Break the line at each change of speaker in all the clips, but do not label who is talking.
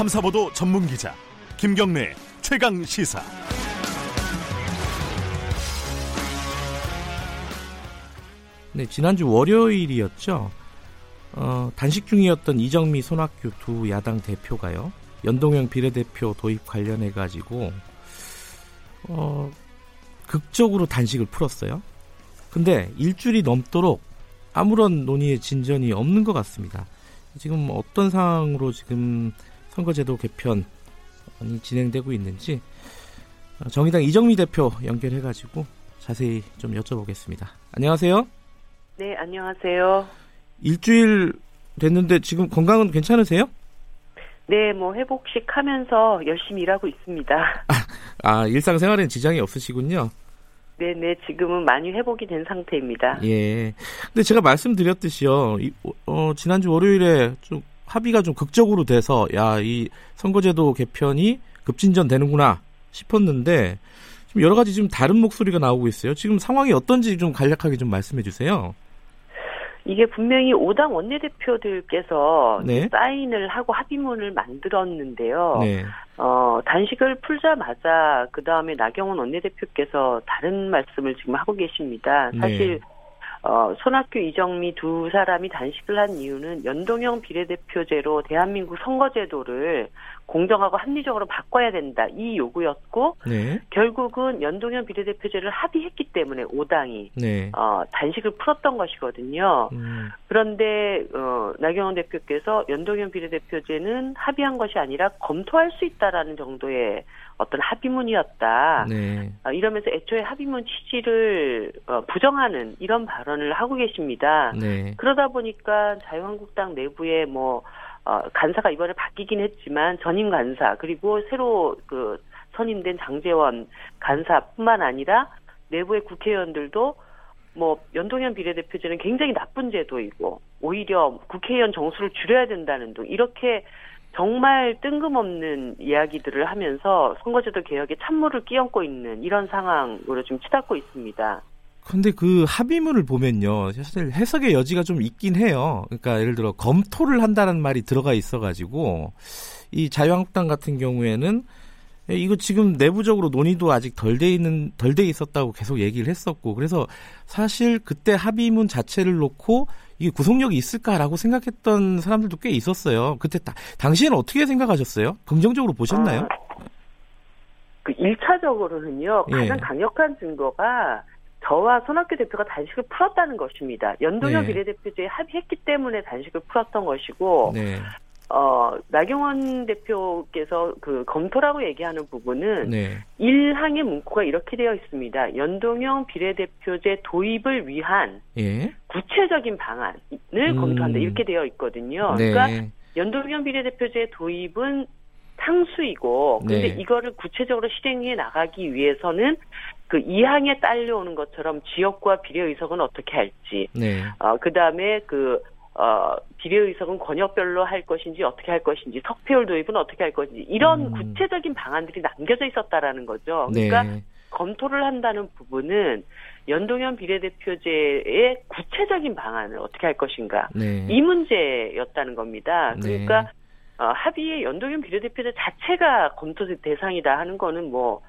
탐사보도 전문 기자 김경래 최강 시사.
네, 지난주 월요일이었죠. 어, 단식 중이었던 이정미 손학규 두 야당 대표가요. 연동형 비례대표 도입 관련해 가지고 어, 극적으로 단식을 풀었어요. 근데 일주일이 넘도록 아무런 논의의 진전이 없는 것 같습니다. 지금 어떤 상황으로 지금 선거제도 개편이 진행되고 있는지 어, 정의당 이정미 대표 연결해가지고 자세히 좀 여쭤보겠습니다. 안녕하세요.
네, 안녕하세요.
일주일 됐는데 지금 건강은 괜찮으세요?
네, 뭐 회복식 하면서 열심히 일하고 있습니다.
아, 일상생활엔 지장이 없으시군요.
네, 네, 지금은 많이 회복이 된 상태입니다.
예. 근데 제가 말씀드렸듯이요. 이, 어, 지난주 월요일에 좀 합의가 좀 극적으로 돼서 야, 이 선거제도 개편이 급진전 되는구나 싶었는데 지금 여러 가지 좀 다른 목소리가 나오고 있어요. 지금 상황이 어떤지 좀 간략하게 좀 말씀해 주세요.
이게 분명히 5당 원내대표들께서
네.
사인을 하고 합의문을 만들었는데요.
네.
어, 단식을 풀자마자 그 다음에 나경원 원내대표께서 다른 말씀을 지금 하고 계십니다. 사실
네.
어, 손학규, 이정미 두 사람이 단식을 한 이유는 연동형 비례대표제로 대한민국 선거제도를 공정하고 합리적으로 바꿔야 된다. 이 요구였고,
네.
결국은 연동형 비례대표제를 합의했기 때문에 5당이,
네.
어, 단식을 풀었던 것이거든요.
음,
그런데, 어, 나경원 대표께서 연동형 비례대표제는 합의한 것이 아니라 검토할 수 있다라는 정도의 어떤 합의문이었다.
네.
어, 이러면서 애초에 합의문 취지를 어, 부정하는 이런 발언을 하고 계십니다.
네.
그러다 보니까 자유한국당 내부에 뭐 어, 간사가 이번에 바뀌긴 했지만 전임 간사 그리고 새로 그 선임된 장재원 간사뿐만 아니라 내부의 국회의원들도 뭐 연동형 비례대표제는 굉장히 나쁜 제도이고 오히려 국회의원 정수를 줄여야 된다는 등 이렇게 정말 뜬금없는 이야기들을 하면서 선거제도 개혁에 찬물을 끼얹고 있는 이런 상황으로 좀 치닫고 있습니다.
근데 그 합의문을 보면요. 사실 해석의 여지가 좀 있긴 해요. 그러니까 예를 들어 검토를 한다는 말이 들어가 있어가지고 이 자유한국당 같은 경우에는 이거 지금 내부적으로 논의도 아직 덜 돼 있는 덜 돼 있었다고 계속 얘기를 했었고 그래서 사실 그때 합의문 자체를 놓고 이게 구속력이 있을까라고 생각했던 사람들도 꽤 있었어요. 그때 다, 당시에는 어떻게 생각하셨어요? 긍정적으로 보셨나요?
아, 그 1차적으로는요,
예.
가장 강력한 증거가 저와 손학규 대표가 단식을 풀었다는 것입니다. 연동형
네.
비례대표제에 합의했기 때문에 단식을 풀었던 것이고,
네,
어, 나경원 대표께서 그 검토라고 얘기하는 부분은
네,
1항의 문구가 이렇게 되어 있습니다. 연동형 비례대표제 도입을 위한
예,
구체적인 방안을
음.
검토한다. 이렇게 되어 있거든요.
네,
그러니까 연동형 비례대표제 도입은 상수이고 근데
네.
이거를 구체적으로 실행해 나가기 위해서는 그 이항에 딸려오는 것처럼 지역과 비례의석은 어떻게 할지
네,
어 그다음에 그 어, 비례의석은 권역별로 할 것인지 어떻게 할 것인지 석패율 도입은 어떻게 할 것인지 이런
음.
구체적인 방안들이 남겨져 있었다라는 거죠. 그러니까
네,
검토를 한다는 부분은 연동형 비례대표제의 구체적인 방안을 어떻게 할 것인가
네.
이 문제였다는 겁니다.
네.
그러니까 어, 합의의 연동형 비례대표제 자체가 검토 대상이다 하는 거는 뭐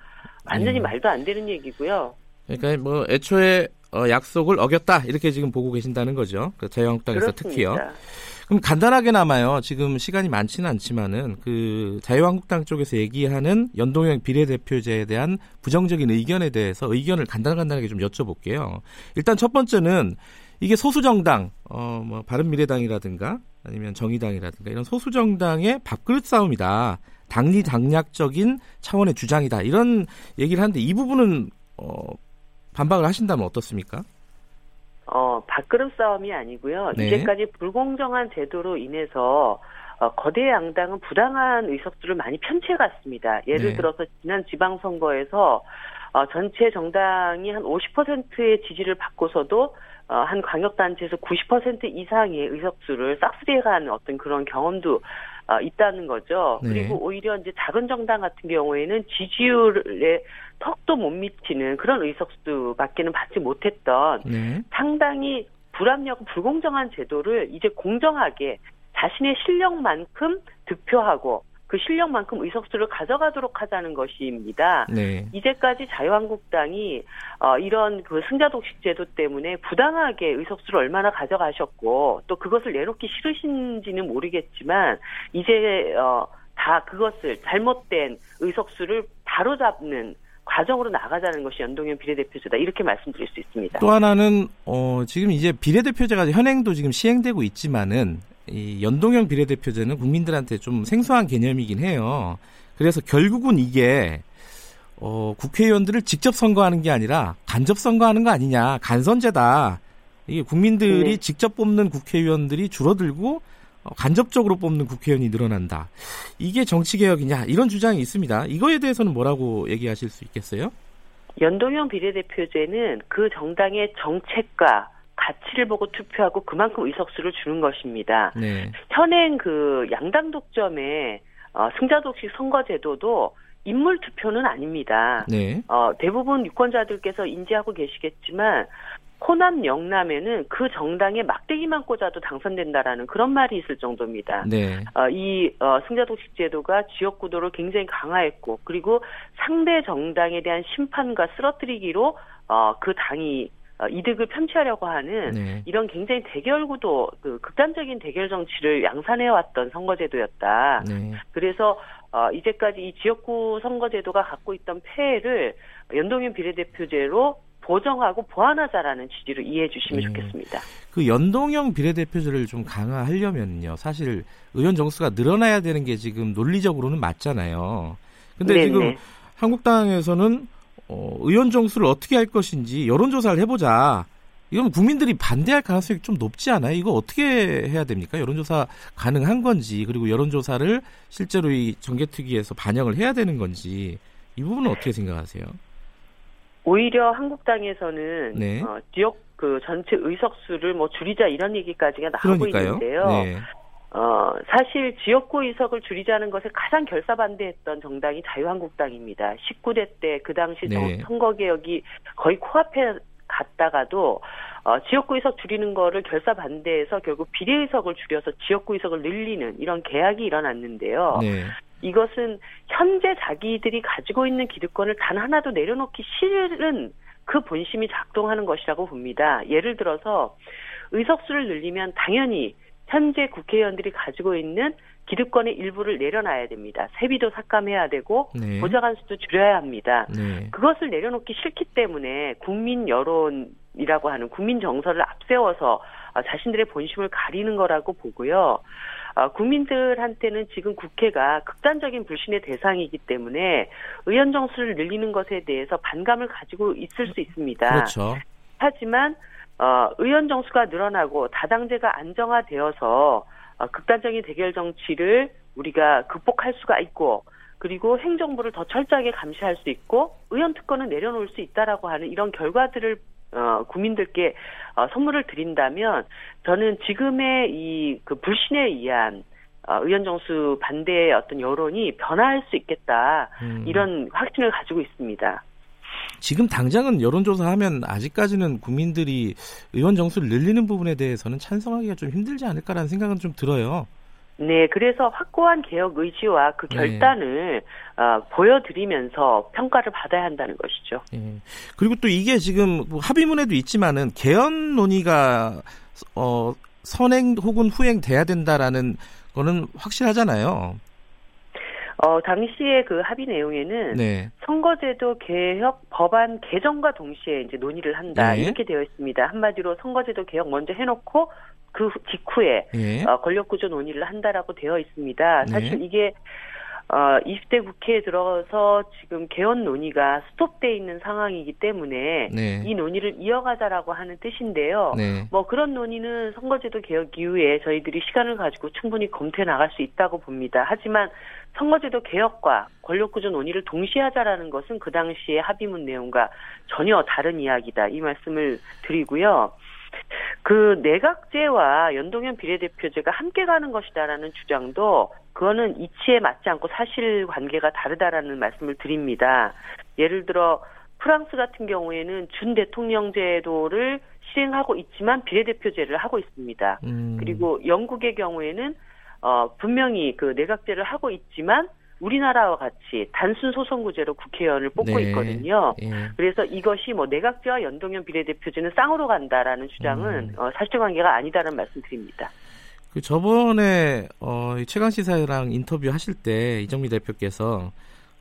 완전히
음.
말도 안 되는 얘기고요.
그러니까 뭐 애초에 어, 약속을 어겼다 이렇게 지금 보고 계신다는 거죠. 그 자유한국당에서 특히요.
그렇습니다.
그럼 간단하게나마요. 지금 시간이 많지는 않지만은 그 자유한국당 쪽에서 얘기하는 연동형 비례대표제에 대한 부정적인 의견에 대해서 의견을 간단간단하게 좀 여쭤볼게요. 일단 첫 번째는 이게 소수 정당, 어, 뭐 바른미래당이라든가 아니면 정의당이라든가 이런 소수 정당의 밥그릇 싸움이다. 당리 당략적인 차원의 주장이다. 이런 얘기를 하는데 이 부분은 어, 반박을 하신다면 어떻습니까?
어, 밥그릇 싸움이 아니고요.
네.
이제까지 불공정한 제도로 인해서 어, 거대 양당은 부당한 의석수를 많이 편취해갔습니다. 예를
네.
들어서 지난 지방선거에서 어, 전체 정당이 한 50%의 지지를 받고서도 어, 한 광역단체에서 90% 이상의 의석수를 싹쓸이해 간 어떤 그런 경험도 어, 있다는 거죠.
네.
그리고 오히려 이제 작은 정당 같은 경우에는 지지율에 턱도 못 미치는 그런 의석수밖에는 받지 못했던
네.
상당히 불합리하고 불공정한 제도를 이제 공정하게 자신의 실력만큼 득표하고 그 실력만큼 의석수를 가져가도록 하자는 것입니다.
네.
이제까지 자유한국당이 어, 이런 그 승자독식 제도 때문에 부당하게 의석수를 얼마나 가져가셨고 또 그것을 내놓기 싫으신지는 모르겠지만 이제 어, 다 그것을 잘못된 의석수를 바로잡는 과정으로 나가자는 것이 연동형 비례대표제다 이렇게 말씀드릴 수 있습니다.
또 하나는 어, 지금 이제 비례대표제가 현행도 지금 시행되고 있지만은 이 연동형 비례대표제는 국민들한테 좀 생소한 개념이긴 해요. 그래서 결국은 이게 어, 국회의원들을 직접 선거하는 게 아니라 간접 선거하는 거 아니냐 간선제다. 이게 국민들이
네.
직접 뽑는 국회의원들이 줄어들고 어, 간접적으로 뽑는 국회의원이 늘어난다. 이게 정치개혁이냐 이런 주장이 있습니다. 이거에 대해서는 뭐라고 얘기하실 수 있겠어요?
연동형 비례대표제는 그 정당의 정책과 가치를 보고 투표하고 그만큼 의석수를 주는 것입니다.
네.
현행 그 양당 독점의 어, 승자 독식 선거 제도도 인물 투표는 아닙니다.
네.
어, 대부분 유권자들께서 인지하고 계시겠지만 호남 영남에는 그 정당의 막대기만 꽂아도 당선된다라는 그런 말이 있을 정도입니다.
네.
어, 이 어, 승자독식 제도가 지역 구도를 굉장히 강화했고 그리고 상대 정당에 대한 심판과 쓰러뜨리기로 어, 그 당이 어, 이득을 편취하려고 하는
네.
이런 굉장히 대결 구도, 그 극단적인 대결 정치를 양산해 왔던 선거제도였다.
네.
그래서 어, 이제까지 이 지역구 선거제도가 갖고 있던 폐해를 연동형 비례대표제로 보정하고 보완하자라는 취지로 이해해 주시면
네.
좋겠습니다.
그 연동형 비례대표제를 좀 강화하려면요. 사실 의원 정수가 늘어나야 되는 게 지금 논리적으로는 맞잖아요. 근데
네네.
지금 한국당에서는 어, 의원 정수를 어떻게 할 것인지 여론조사를 해보자. 이건 국민들이 반대할 가능성이 좀 높지 않아요? 이거 어떻게 해야 됩니까? 여론조사 가능한 건지 그리고 여론조사를 실제로 이 정개특위에서 반영을 해야 되는 건지 이 부분은 어떻게 생각하세요?
오히려 한국당에서는
네.
어, 지역 그 전체 의석수를 뭐 줄이자 이런 얘기까지가 나오고
그러니까요.
있는데요.
네.
어, 사실 지역구 의석을 줄이자는 것에 가장 결사반대했던 정당이 자유한국당입니다. 19대 때 그 당시
네.
선거개혁이 거의 코앞에 갔다가도 어, 지역구 의석 줄이는 거를 결사 반대해서 결국 비례 의석을 줄여서 지역구 의석을 늘리는 이런 계약이 일어났는데요.
네.
이것은 현재 자기들이 가지고 있는 기득권을 단 하나도 내려놓기 싫은 그 본심이 작동하는 것이라고 봅니다. 예를 들어서 의석수를 늘리면 당연히 현재 국회의원들이 가지고 있는 기득권의 일부를 내려놔야 됩니다. 세비도 삭감해야 되고
네.
보좌관 수도 줄여야 합니다.
네.
그것을 내려놓기 싫기 때문에 국민 여론이라고 하는 국민 정서를 앞세워서 어, 자신들의 본심을 가리는 거라고 보고요. 어, 국민들한테는 지금 국회가 극단적인 불신의 대상이기 때문에 의원 정수를 늘리는 것에 대해서 반감을 가지고 있을 수 있습니다.
그렇죠.
하지만 어, 의원 정수가 늘어나고 다당제가 안정화되어서 어, 극단적인 대결 정치를 우리가 극복할 수가 있고 그리고 행정부를 더 철저하게 감시할 수 있고 의원 특권을 내려놓을 수 있다라고 하는 이런 결과들을 어, 국민들께 어, 선물을 드린다면 저는 지금의 이 그 불신에 의한 어, 의원 정수 반대의 어떤 여론이 변화할 수 있겠다
음.
이런 확신을 가지고 있습니다.
지금 당장은 여론조사하면 아직까지는 국민들이 의원 정수를 늘리는 부분에 대해서는 찬성하기가 좀 힘들지 않을까라는 생각은 좀 들어요.
네, 그래서 확고한 개혁 의지와 그
네.
결단을 어, 보여드리면서 평가를 받아야 한다는 것이죠.
예. 그리고 또 이게 지금 뭐 합의문에도 있지만은 개헌 논의가 어, 선행 혹은 후행돼야 된다라는 거는 확실하잖아요.
어, 당시에 그 합의 내용에는
네.
선거제도 개혁 법안 개정과 동시에 이제 논의를 한다
네.
이렇게 되어 있습니다. 한마디로 선거제도 개혁 먼저 해놓고 그 후- 직후에
예.
어, 권력구조 논의를 한다라고 되어 있습니다.
네.
사실 이게 어, 20대 국회에 들어서 지금 개헌 논의가 스톱돼 있는 상황이기 때문에
네.
이 논의를 이어가자라고 하는 뜻인데요.
네.
뭐 그런 논의는 선거제도 개혁 이후에 저희들이 시간을 가지고 충분히 검토해 나갈 수 있다고 봅니다. 하지만 선거제도 개혁과 권력구조 논의를 동시에 하자라는 것은 그 당시의 합의문 내용과 전혀 다른 이야기다. 이 말씀을 드리고요. 그 내각제와 연동형 비례대표제가 함께 가는 것이다라는 주장도 그거는 이치에 맞지 않고 사실 관계가 다르다라는 말씀을 드립니다. 예를 들어 프랑스 같은 경우에는 준 대통령 제도를 실행하고 있지만 비례대표제를 하고 있습니다.
음.
그리고 영국의 경우에는 어, 분명히 그 내각제를 하고 있지만 우리나라와 같이 단순 소선구제로 국회의원을 뽑고
네.
있거든요.
예.
그래서 이것이 뭐 내각제와 연동형 비례대표제는 쌍으로 간다라는 주장은
음.
어, 사실관계가 아니다라는 말씀드립니다.
그 저번에 어, 최강 시사랑 인터뷰 하실 때 이정미 대표께서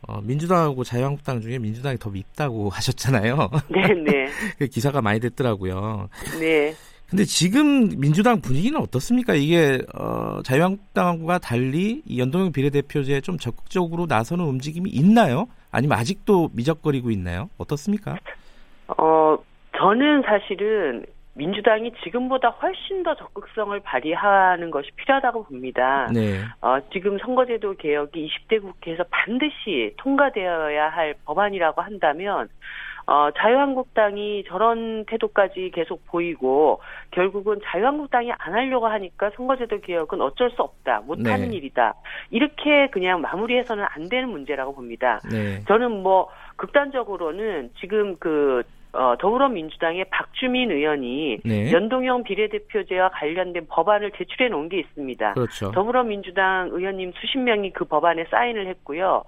어, 민주당하고 자유한국당 중에 민주당이 더 밉다고 하셨잖아요.
네, 네,
그 기사가 많이 됐더라고요.
네.
근데 지금 민주당 분위기는 어떻습니까? 이게 어, 자유한국당과 달리 이 연동형 비례대표제에 좀 적극적으로 나서는 움직임이 있나요? 아니면 아직도 미적거리고 있나요? 어떻습니까?
어, 저는 사실은 민주당이 지금보다 훨씬 더 적극성을 발휘하는 것이 필요하다고 봅니다.
네,
어, 지금 선거제도 개혁이 20대 국회에서 반드시 통과되어야 할 법안이라고 한다면 어, 자유한국당이 저런 태도까지 계속 보이고 결국은 자유한국당이 안 하려고 하니까 선거제도 개혁은 어쩔 수 없다, 못하는
네.
일이다. 이렇게 그냥 마무리해서는 안 되는 문제라고 봅니다.
네,
저는 뭐 극단적으로는 지금 그 어, 더불어민주당의 박주민 의원이
네.
연동형 비례대표제와 관련된 법안을 제출해 놓은 게 있습니다.
그렇죠.
더불어민주당 의원님 수십 명이 그 법안에 사인을 했고요.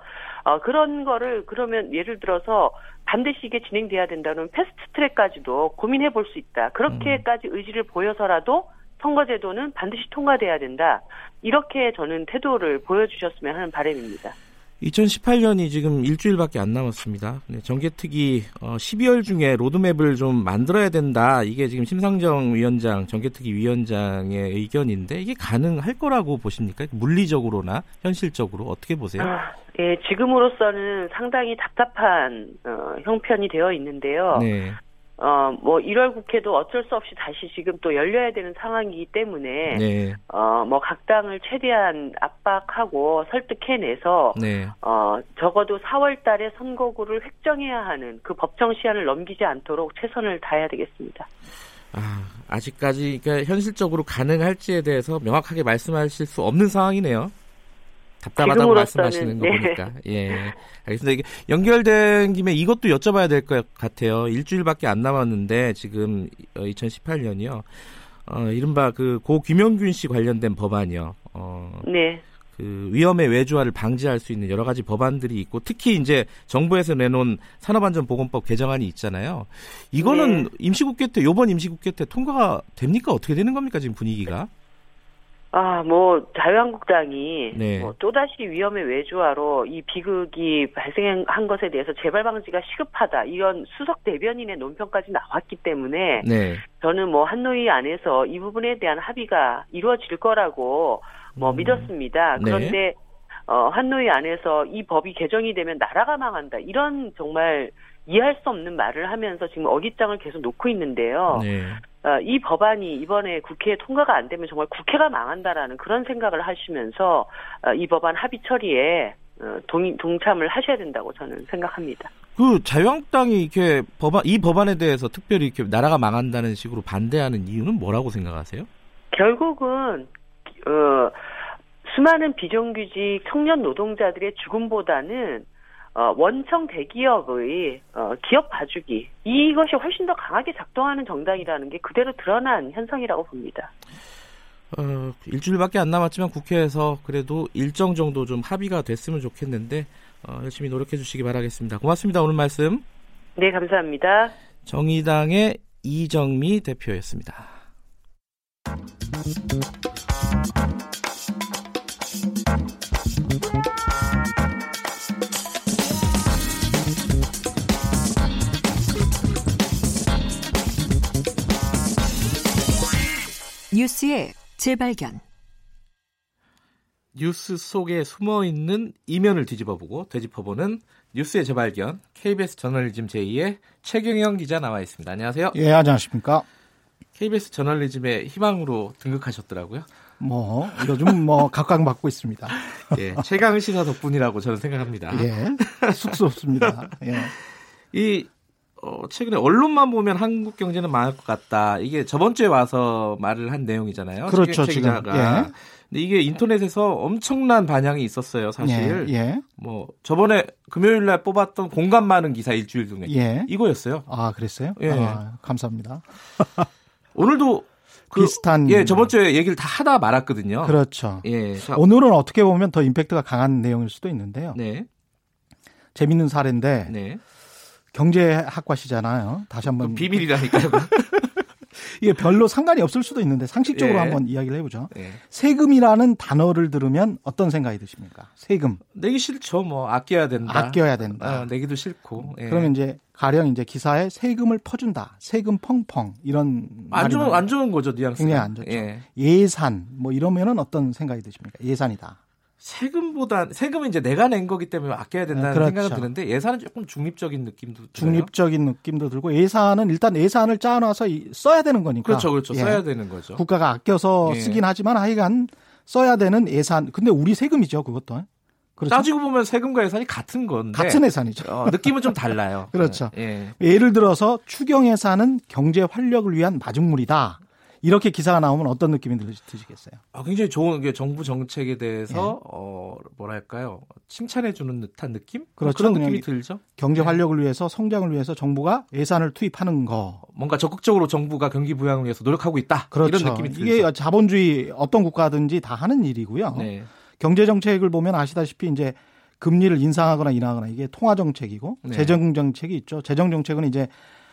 어, 그런 거를 그러면 예를 들어서 반드시 이게 진행돼야 된다는 패스트 트랙까지도 고민해 볼 수 있다. 그렇게까지 의지를 보여서라도 선거제도는 반드시 통과돼야 된다. 이렇게 저는 태도를 보여주셨으면 하는 바람입니다.
2018년이 지금 일주일밖에 안 남았습니다. 네, 정개특위 어, 12월 중에 로드맵을 좀 만들어야 된다. 이게 지금 심상정 위원장, 정개특위 위원장의 의견인데 이게 가능할 거라고 보십니까? 물리적으로나 현실적으로 어떻게 보세요?
아, 예, 지금으로서는 상당히 답답한 어, 형편이 되어 있는데요.
네,
어, 뭐 1월 국회도 어쩔 수 없이 다시 지금 또 열려야 되는 상황이기 때문에
네,
어, 뭐 각 당을 최대한 압박하고 설득해내서
네.
어, 적어도 4월 달에 선거구를 획정해야 하는 그 법정 시한을 넘기지 않도록 최선을 다해야 되겠습니다.
아, 아직까지 그러니까 현실적으로 가능할지에 대해서 명확하게 말씀하실 수 없는 상황이네요. 답답하다고 말씀하시는 거
네.
보니까. 예. 알겠습니다. 이게 연결된 김에 이것도 여쭤봐야 될 것 같아요. 일주일밖에 안 남았는데 지금 2018년이요. 어, 이른바 그 고 김영균 씨 관련된 법안이요. 어,
네.
그 위험의 외주화를 방지할 수 있는 여러 가지 법안들이 있고 특히 이제 정부에서 내놓은 산업안전보건법 개정안이 있잖아요. 이거는
네.
임시국회 때 요번 임시국회 때 통과가 됩니까? 어떻게 되는 겁니까 지금 분위기가?
아, 뭐 자유한국당이
네.
뭐 또다시 위험의 외주화로 이 비극이 발생한 것에 대해서 재발 방지가 시급하다 이런 수석 대변인의 논평까지 나왔기 때문에
네.
저는 뭐 한노위 안에서 이 부분에 대한 합의가 이루어질 거라고 뭐
음.
믿었습니다.
네.
그런데 어, 한노위 안에서 이 법이 개정이 되면 나라가 망한다 이런 정말 이해할 수 없는 말을 하면서 지금 어깃장을 계속 놓고 있는데요.
네.
어, 이 법안이 이번에 국회에 통과가 안 되면 정말 국회가 망한다라는 그런 생각을 하시면서 어, 이 법안 합의 처리에 어, 동, 동참을 하셔야 된다고 저는 생각합니다.
그 자유한국당이 이렇게 법안 이 법안에 대해서 특별히 이렇게 나라가 망한다는 식으로 반대하는 이유는 뭐라고 생각하세요?
결국은 어, 수많은 비정규직 청년 노동자들의 죽음보다는 어, 원청 대기업의 어, 기업 봐주기 이것이 훨씬 더 강하게 작동하는 정당이라는 게 그대로 드러난 현상이라고 봅니다.
어, 일주일밖에 안 남았지만 국회에서 그래도 일정 정도 좀 합의가 됐으면 좋겠는데 어, 열심히 노력해 주시기 바라겠습니다. 고맙습니다. 오늘 말씀
네, 감사합니다.
정의당의 이정미 대표였습니다.
뉴스의 재발견.
뉴스 속에 숨어 있는 이면을 뒤집어보고 되짚어보는 뉴스의 재발견 KBS 저널리즘 제2의 최경영 기자 나와 있습니다. 안녕하세요.
예, 안녕하십니까.
KBS 저널리즘의 희망으로 등극하셨더라고요.
뭐 요즘 뭐 각광받고 있습니다.
예, 최강 시사 덕분이라고 저는 생각합니다.
예, 쑥스럽습니다. 예,
이 어, 최근에 언론만 보면 한국 경제는 망할 것 같다. 이게 저번 주에 와서 말을 한 내용이잖아요.
그렇죠,
최
지금.
기자가.
예.
근데 이게 인터넷에서 엄청난 반향이 있었어요, 사실.
예, 예,
뭐 저번에 금요일 날 뽑았던 공감 많은 기사 일주일 중에
예.
이거였어요.
아, 그랬어요?
예.
아, 감사합니다.
오늘도 그,
비슷한
예, 저번 주에 얘기를 다 하다 말았거든요.
그렇죠.
예. 자,
오늘은 어떻게 보면 더 임팩트가 강한 내용일 수도 있는데요.
네.
재밌는 사례인데
네.
경제학과시잖아요. 다시 한번
비밀이라니까요.
이게 별로 상관이 없을 수도 있는데 상식적으로
예.
한번 이야기를 해보죠.
네.
세금이라는 단어를 들으면 어떤 생각이 드십니까? 세금
내기 싫죠. 뭐 아껴야 된다.
아껴야 된다.
아, 내기도 싫고. 예.
그러면 이제 가령 이제 기사에 세금을 퍼준다, 세금 펑펑 이런
안 좋은. 안 좋은 거죠, 뉘앙스.
굉장히 안 좋죠.
예.
예산 뭐 이러면은 어떤 생각이 드십니까? 예산이다.
세금보다 세금은 이제 내가 낸 거기 때문에 아껴야 된다는
네, 그렇죠.
생각은 드는데 예산은 조금 중립적인 느낌도.
중립적인 느낌도 들고 예산은 일단 예산을 짜놔서 이- 써야 되는 거니까.
그렇죠, 그렇죠.
예.
써야 되는 거죠.
국가가 아껴서
예.
쓰긴 하지만 하여간 써야 되는 예산. 근데 우리 세금이죠, 그것도. 그렇죠.
따지고 보면 세금과 예산이 같은 건데
같은 예산이죠.
어, 느낌은 좀 달라요.
그렇죠.
예.
예를 들어서 추경 예산은 경제 활력을 위한 마중물이다. 이렇게 기사가 나오면 어떤 느낌이 들- 드시겠어요?
아, 굉장히 좋은 게 정부 정책에 대해서 어 뭐랄까요 칭찬해 주는 듯한 느낌
그렇죠.
그런 느낌이 들죠.
경제
네.
활력을 위해서 성장을 위해서 정부가 예산을 투입하는 거.
뭔가 적극적으로 정부가 경기 부양을 위해서 노력하고 있다.
그렇죠.
이런 느낌이 들죠.
이게 자본주의 어떤 국가든지 다 하는 일이고요.
네.
경제 정책을 보면 아시다시피 이제 금리를 인상하거나 인하하거나 이게 통화 정책이고
네.
재정 정책이 있죠. 재정 정책은 이제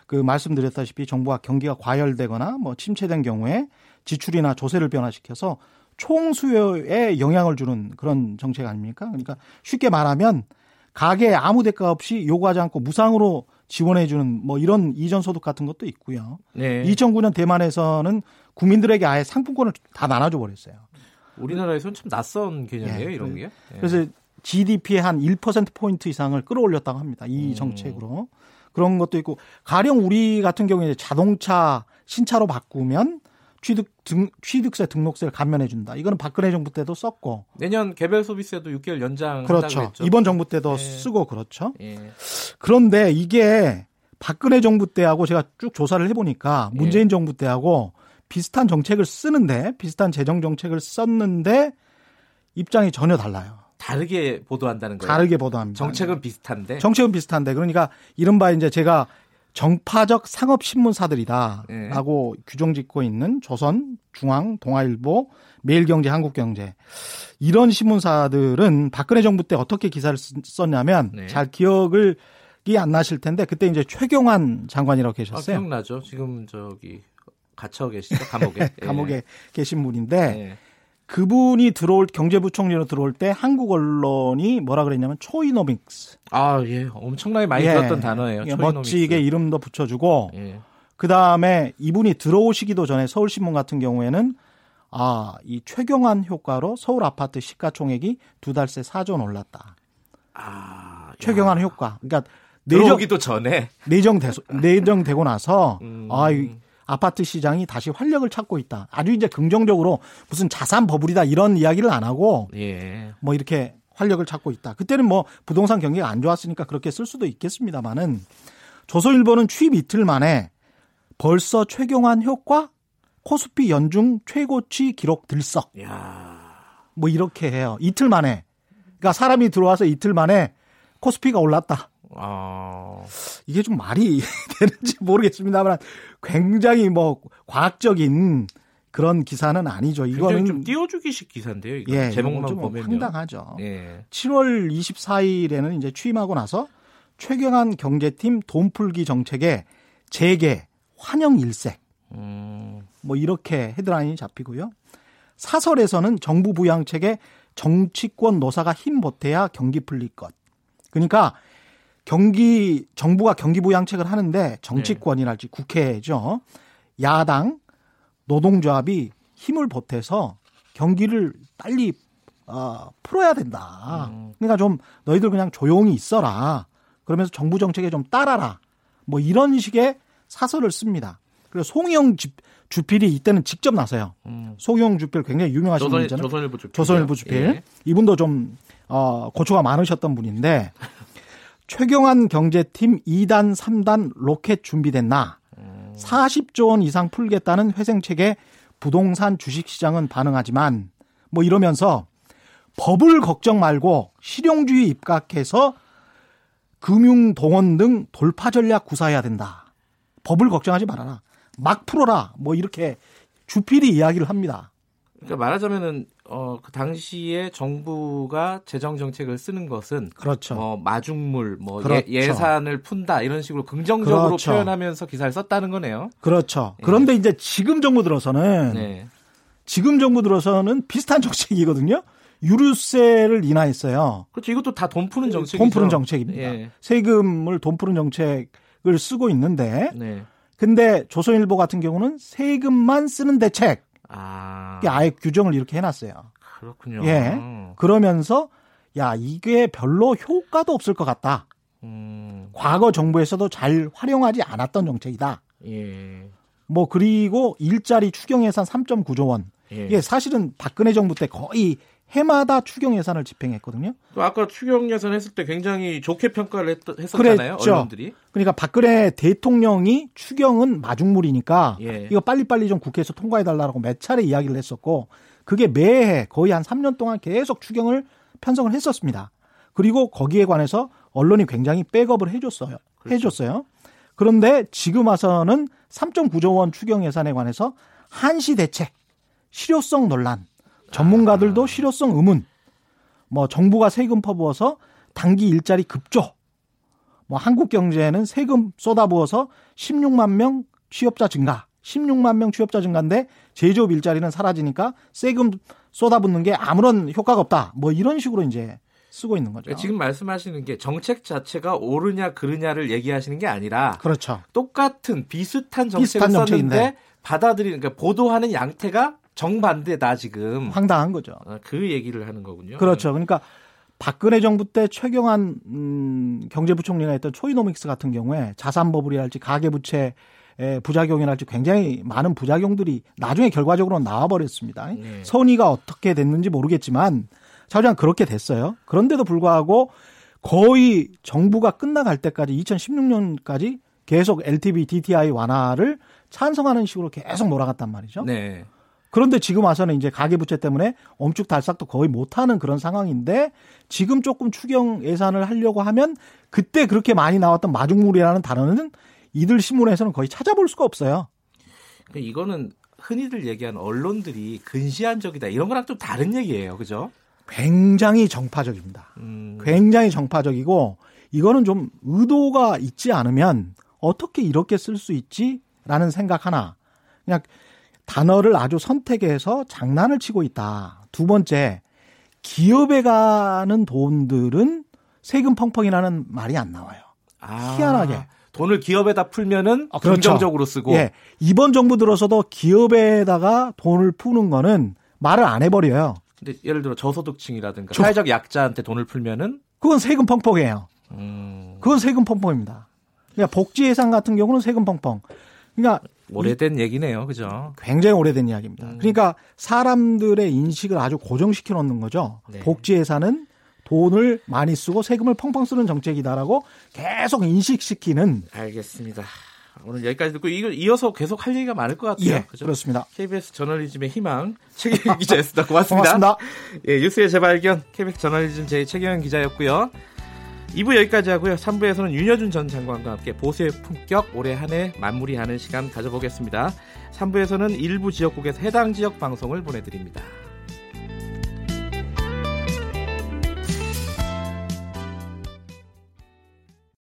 그 말씀드렸다시피 정부가 경기가 과열되거나 뭐 침체된 경우에 지출이나 조세를 변화시켜서 총 수요에 영향을 주는 그런 정책 아닙니까? 그러니까 쉽게 말하면 가게에 아무 대가 없이 요구하지 않고 무상으로 지원해 주는 뭐 이런 이전 소득 같은 것도 있고요.
네.
2009년 대만에서는 국민들에게 아예 상품권을 다 나눠줘 버렸어요.
우리나라에서는 참 낯선 개념이에요,
예,
이런
그-
게. 예.
그래서 GDP의 한 1%포인트 이상을 끌어올렸다고 합니다. 이
음.
정책으로. 그런 것도 있고, 가령 우리 같은 경우에 자동차 신차로 바꾸면 취득, 등, 취득세 등록세를 감면해 준다. 이거는 박근혜 정부 때도 썼고.
내년 개별 소비세도 6개월 연장
그렇죠. 이번 정부 때도
네.
쓰고 그렇죠.
예.
그런데 이게 박근혜 정부 때하고 제가 쭉 조사를 해보니까
예.
문재인 정부 때하고 비슷한 정책을 쓰는데, 비슷한 재정 정책을 썼는데 입장이 전혀 달라요.
다르게 보도한다는 거예요.
다르게 보도합니다.
정책은 비슷한데.
정책은 비슷한데 그러니까 이른바 이제 제가 정파적 상업 신문사들이다라고 규정 짓고 있는 조선, 중앙, 동아일보, 매일경제, 한국경제 이런 신문사들은 박근혜 정부 때 어떻게 기사를 쓰- 썼냐면
네.
잘 기억을 이안 나실 텐데 그때 이제 최경환 장관이라고
아,
계셨어요.
기억나죠. 지금 저기 갇혀 계시죠 감옥에. 예.
감옥에 계신 분인데
예.
그분이 들어올 경제부총리로 들어올 때 한국 언론이 뭐라 그랬냐면 초이노믹스
아, 예. 엄청나게 많이
예.
들었던 단어예요.
예. 멋지게 이름도 붙여주고
예.
그 다음에 이분이 들어오시기도 전에 서울신문 같은 경우에는 아, 이 최경환 효과로 서울 아파트 시가총액이 두 달 새 4조 올랐다.
아,
최경환 효과. 그러니까 내정,
들어오기도 전에.
내정 되, 내정되고 나서
음.
아, 이 아파트 시장이 다시 활력을 찾고 있다. 아주 이제 긍정적으로 무슨 자산 버블이다 이런 이야기를 안 하고
예.
뭐 이렇게 활력을 찾고 있다. 그때는 뭐 부동산 경기가 안 좋았으니까 그렇게 쓸 수도 있겠습니다만은 조선일보는 취임 이틀 만에 벌써 최경환 효과 코스피 연중 최고치 기록 들썩
야.
뭐 이렇게 해요. 이틀 만에. 그러니까 사람이 들어와서 이틀 만에 코스피가 올랐다.
아.
이게 좀 말이 되는지 모르겠습니다만 굉장히 뭐 과학적인 그런 기사는 아니죠. 이거는
좀 띄워주기식 기사인데요. 이거
예,
제목만 보면요.
황당하죠.
예.
7월 24일에는 이제 취임하고 나서 최경환 경제팀 돈풀기 정책에 재개 환영 일색
음.
뭐 이렇게 헤드라인이 잡히고요. 사설에서는 정부 부양책에 정치권 노사가 힘 보태야 경기 풀릴 것. 그러니까 경기 정부가 경기 부양책을 하는데 정치권이랄지 국회죠. 야당 노동조합이 힘을 보태서 경기를 빨리 어, 풀어야 된다. 그러니까 좀 너희들 그냥 조용히 있어라. 그러면서 정부 정책에 좀 따라라. 뭐 이런 식의 사설을 씁니다. 그리고 송영 주- 주필이 이때는 직접 나서요.
음.
송영 주필 굉장히 유명하신
조선,
분이잖아요.
조선일보 주필.
조선일보 주필.
예.
이분도 좀 어, 고초가 많으셨던 분인데 최경환 경제팀 2단, 3단 로켓 준비됐나? 40조 원 이상 풀겠다는 회생책에 부동산 주식시장은 반응하지만 뭐 이러면서 법을 걱정 말고 실용주의 입각해서 금융 동원 등 돌파 전략 구사해야 된다. 법을 걱정하지 말아라. 막 풀어라. 뭐 이렇게 주필이 이야기를 합니다.
그러니까 말하자면은 어, 그 당시에 정부가 재정 정책을 쓰는 것은
그렇죠.
뭐 마중물, 뭐
그렇죠.
예, 산을 푼다 이런 식으로 긍정적으로
그렇죠.
표현하면서 기사를 썼다는 거네요.
그렇죠.
예.
그런데 이제 지금 정부 들어서는
네.
지금 정부 들어서는 비슷한 정책이거든요. 유류세를 인하했어요.
그렇죠. 이것도 다 돈 푸는 정책이죠.
돈 푸는 정책입니다.
예.
세금을 돈 푸는 정책을 쓰고 있는데
네.
근데 조선일보 같은 경우는 세금만 쓰는 대책
아.
아예 규정을 이렇게 해놨어요.
그렇군요.
예. 그러면서 야 이게 별로 효과도 없을 것 같다.
음.
과거 정부에서도 잘 활용하지 않았던 정책이다.
예.
뭐 그리고 일자리 추경 예산 3.9조 원.
예.
이게 사실은 박근혜 정부 때 거의 해마다 추경 예산을 집행했거든요.
또 아까 추경 예산 했을 때 굉장히 좋게 평가를 했, 했었잖아요.
그랬죠.
언론들이.
그러니까 박근혜 대통령이 추경은 마중물이니까
예.
이거 빨리빨리 좀 국회에서 통과해 달라고 몇 차례 이야기를 했었고 그게 매해 거의 한 3년 동안 계속 추경을 편성을 했었습니다. 그리고 거기에 관해서 언론이 굉장히 백업을 해줬어요.
그렇죠.
해줬어요. 그런데 지금 와서는 3.9조 원 추경 예산에 관해서 한시 대책, 실효성 논란, 전문가들도 실효성 의문, 뭐 정부가 세금 퍼부어서 단기 일자리 급조, 뭐 한국 경제에는 세금 쏟아부어서 16만 명 취업자 증가, 16만 명 취업자 증가인데 제조업 일자리는 사라지니까 세금 쏟아붓는 게 아무런 효과가 없다. 뭐 이런 식으로 이제 쓰고 있는 거죠.
지금 말씀하시는 게 정책 자체가 옳으냐 그르냐를 얘기하시는 게 아니라
그렇죠.
똑같은 비슷한 정책을
비슷한
썼는데
정책인데.
받아들이는 그러니까 보도하는 양태가 정반대다 지금
황당한 거죠.
어, 그 얘기를 하는 거군요.
그렇죠. 그러니까 박근혜 정부 때 최경환 음, 경제부총리가 했던 초이노믹스 같은 경우에 자산 버블이랄지 가계부채 의 부작용이랄지 굉장히 많은 부작용들이 나중에 결과적으로 나와버렸습니다.
네.
선의가 어떻게 됐는지 모르겠지만 자주장 그렇게 됐어요. 그런데도 불구하고 거의 정부가 끝나갈 때까지 2016년까지 계속 LTV DTI 완화를 찬성하는 식으로 계속 몰아갔단 말이죠.
네.
그런데 지금 와서는 이제 가계부채 때문에 엄축달싹도 거의 못하는 그런 상황인데 지금 조금 추경 예산을 하려고 하면 그때 그렇게 많이 나왔던 마중물이라는 단어는 이들 신문에서는 거의 찾아볼 수가 없어요.
그러니까 이거는 흔히들 얘기하는 언론들이 근시안적이다 이런 거랑 좀 다른 얘기예요. 그죠?
굉장히 정파적입니다.
음,
굉장히 정파적이고 이거는 좀 의도가 있지 않으면 어떻게 이렇게 쓸 수 있지라는 생각 하나. 그냥 단어를 아주 선택해서 장난을 치고 있다. 두 번째, 기업에 가는 돈들은 세금 펑펑이라는 말이 안 나와요.
아,
희한하게.
돈을 기업에다 풀면은
아, 그렇죠.
긍정적으로 쓰고
예. 이번 정부 들어서도 기업에다가 돈을 푸는 거는 말을 안 해버려요.
근데 예를 들어 저소득층이라든가
저-
사회적 약자한테 돈을 풀면은
그건 세금 펑펑이에요.
음,
그건 세금 펑펑입니다. 그러니까 복지 예산 같은 경우는 세금 펑펑. 그러니까
오래된 얘기네요. 그죠?
굉장히 오래된 이야기입니다.
음.
그러니까 사람들의 인식을 아주 고정시켜 놓는 거죠.
네.
복지 예산은 돈을 많이 쓰고 세금을 펑펑 쓰는 정책이다라고 계속 인식시키는
알겠습니다. 오늘 여기까지 듣고 이걸 이어서 계속 할 얘기가 많을 것 같아요.
예,
그죠?
그렇습니다.
KBS 저널리즘의 희망 최경영 기자였습니다. 고맙습니다.
고맙습니다.
예, 뉴스의 재발견 KBS 저널리즘 제 최경영 기자였고요. 2부 여기까지 하고요. 3부에서는 윤여준 전 장관과 함께 보수의 품격 올해 한 해 마무리하는 시간 가져보겠습니다. 3부에서는 일부 지역국에서 해당 지역 방송을 보내드립니다.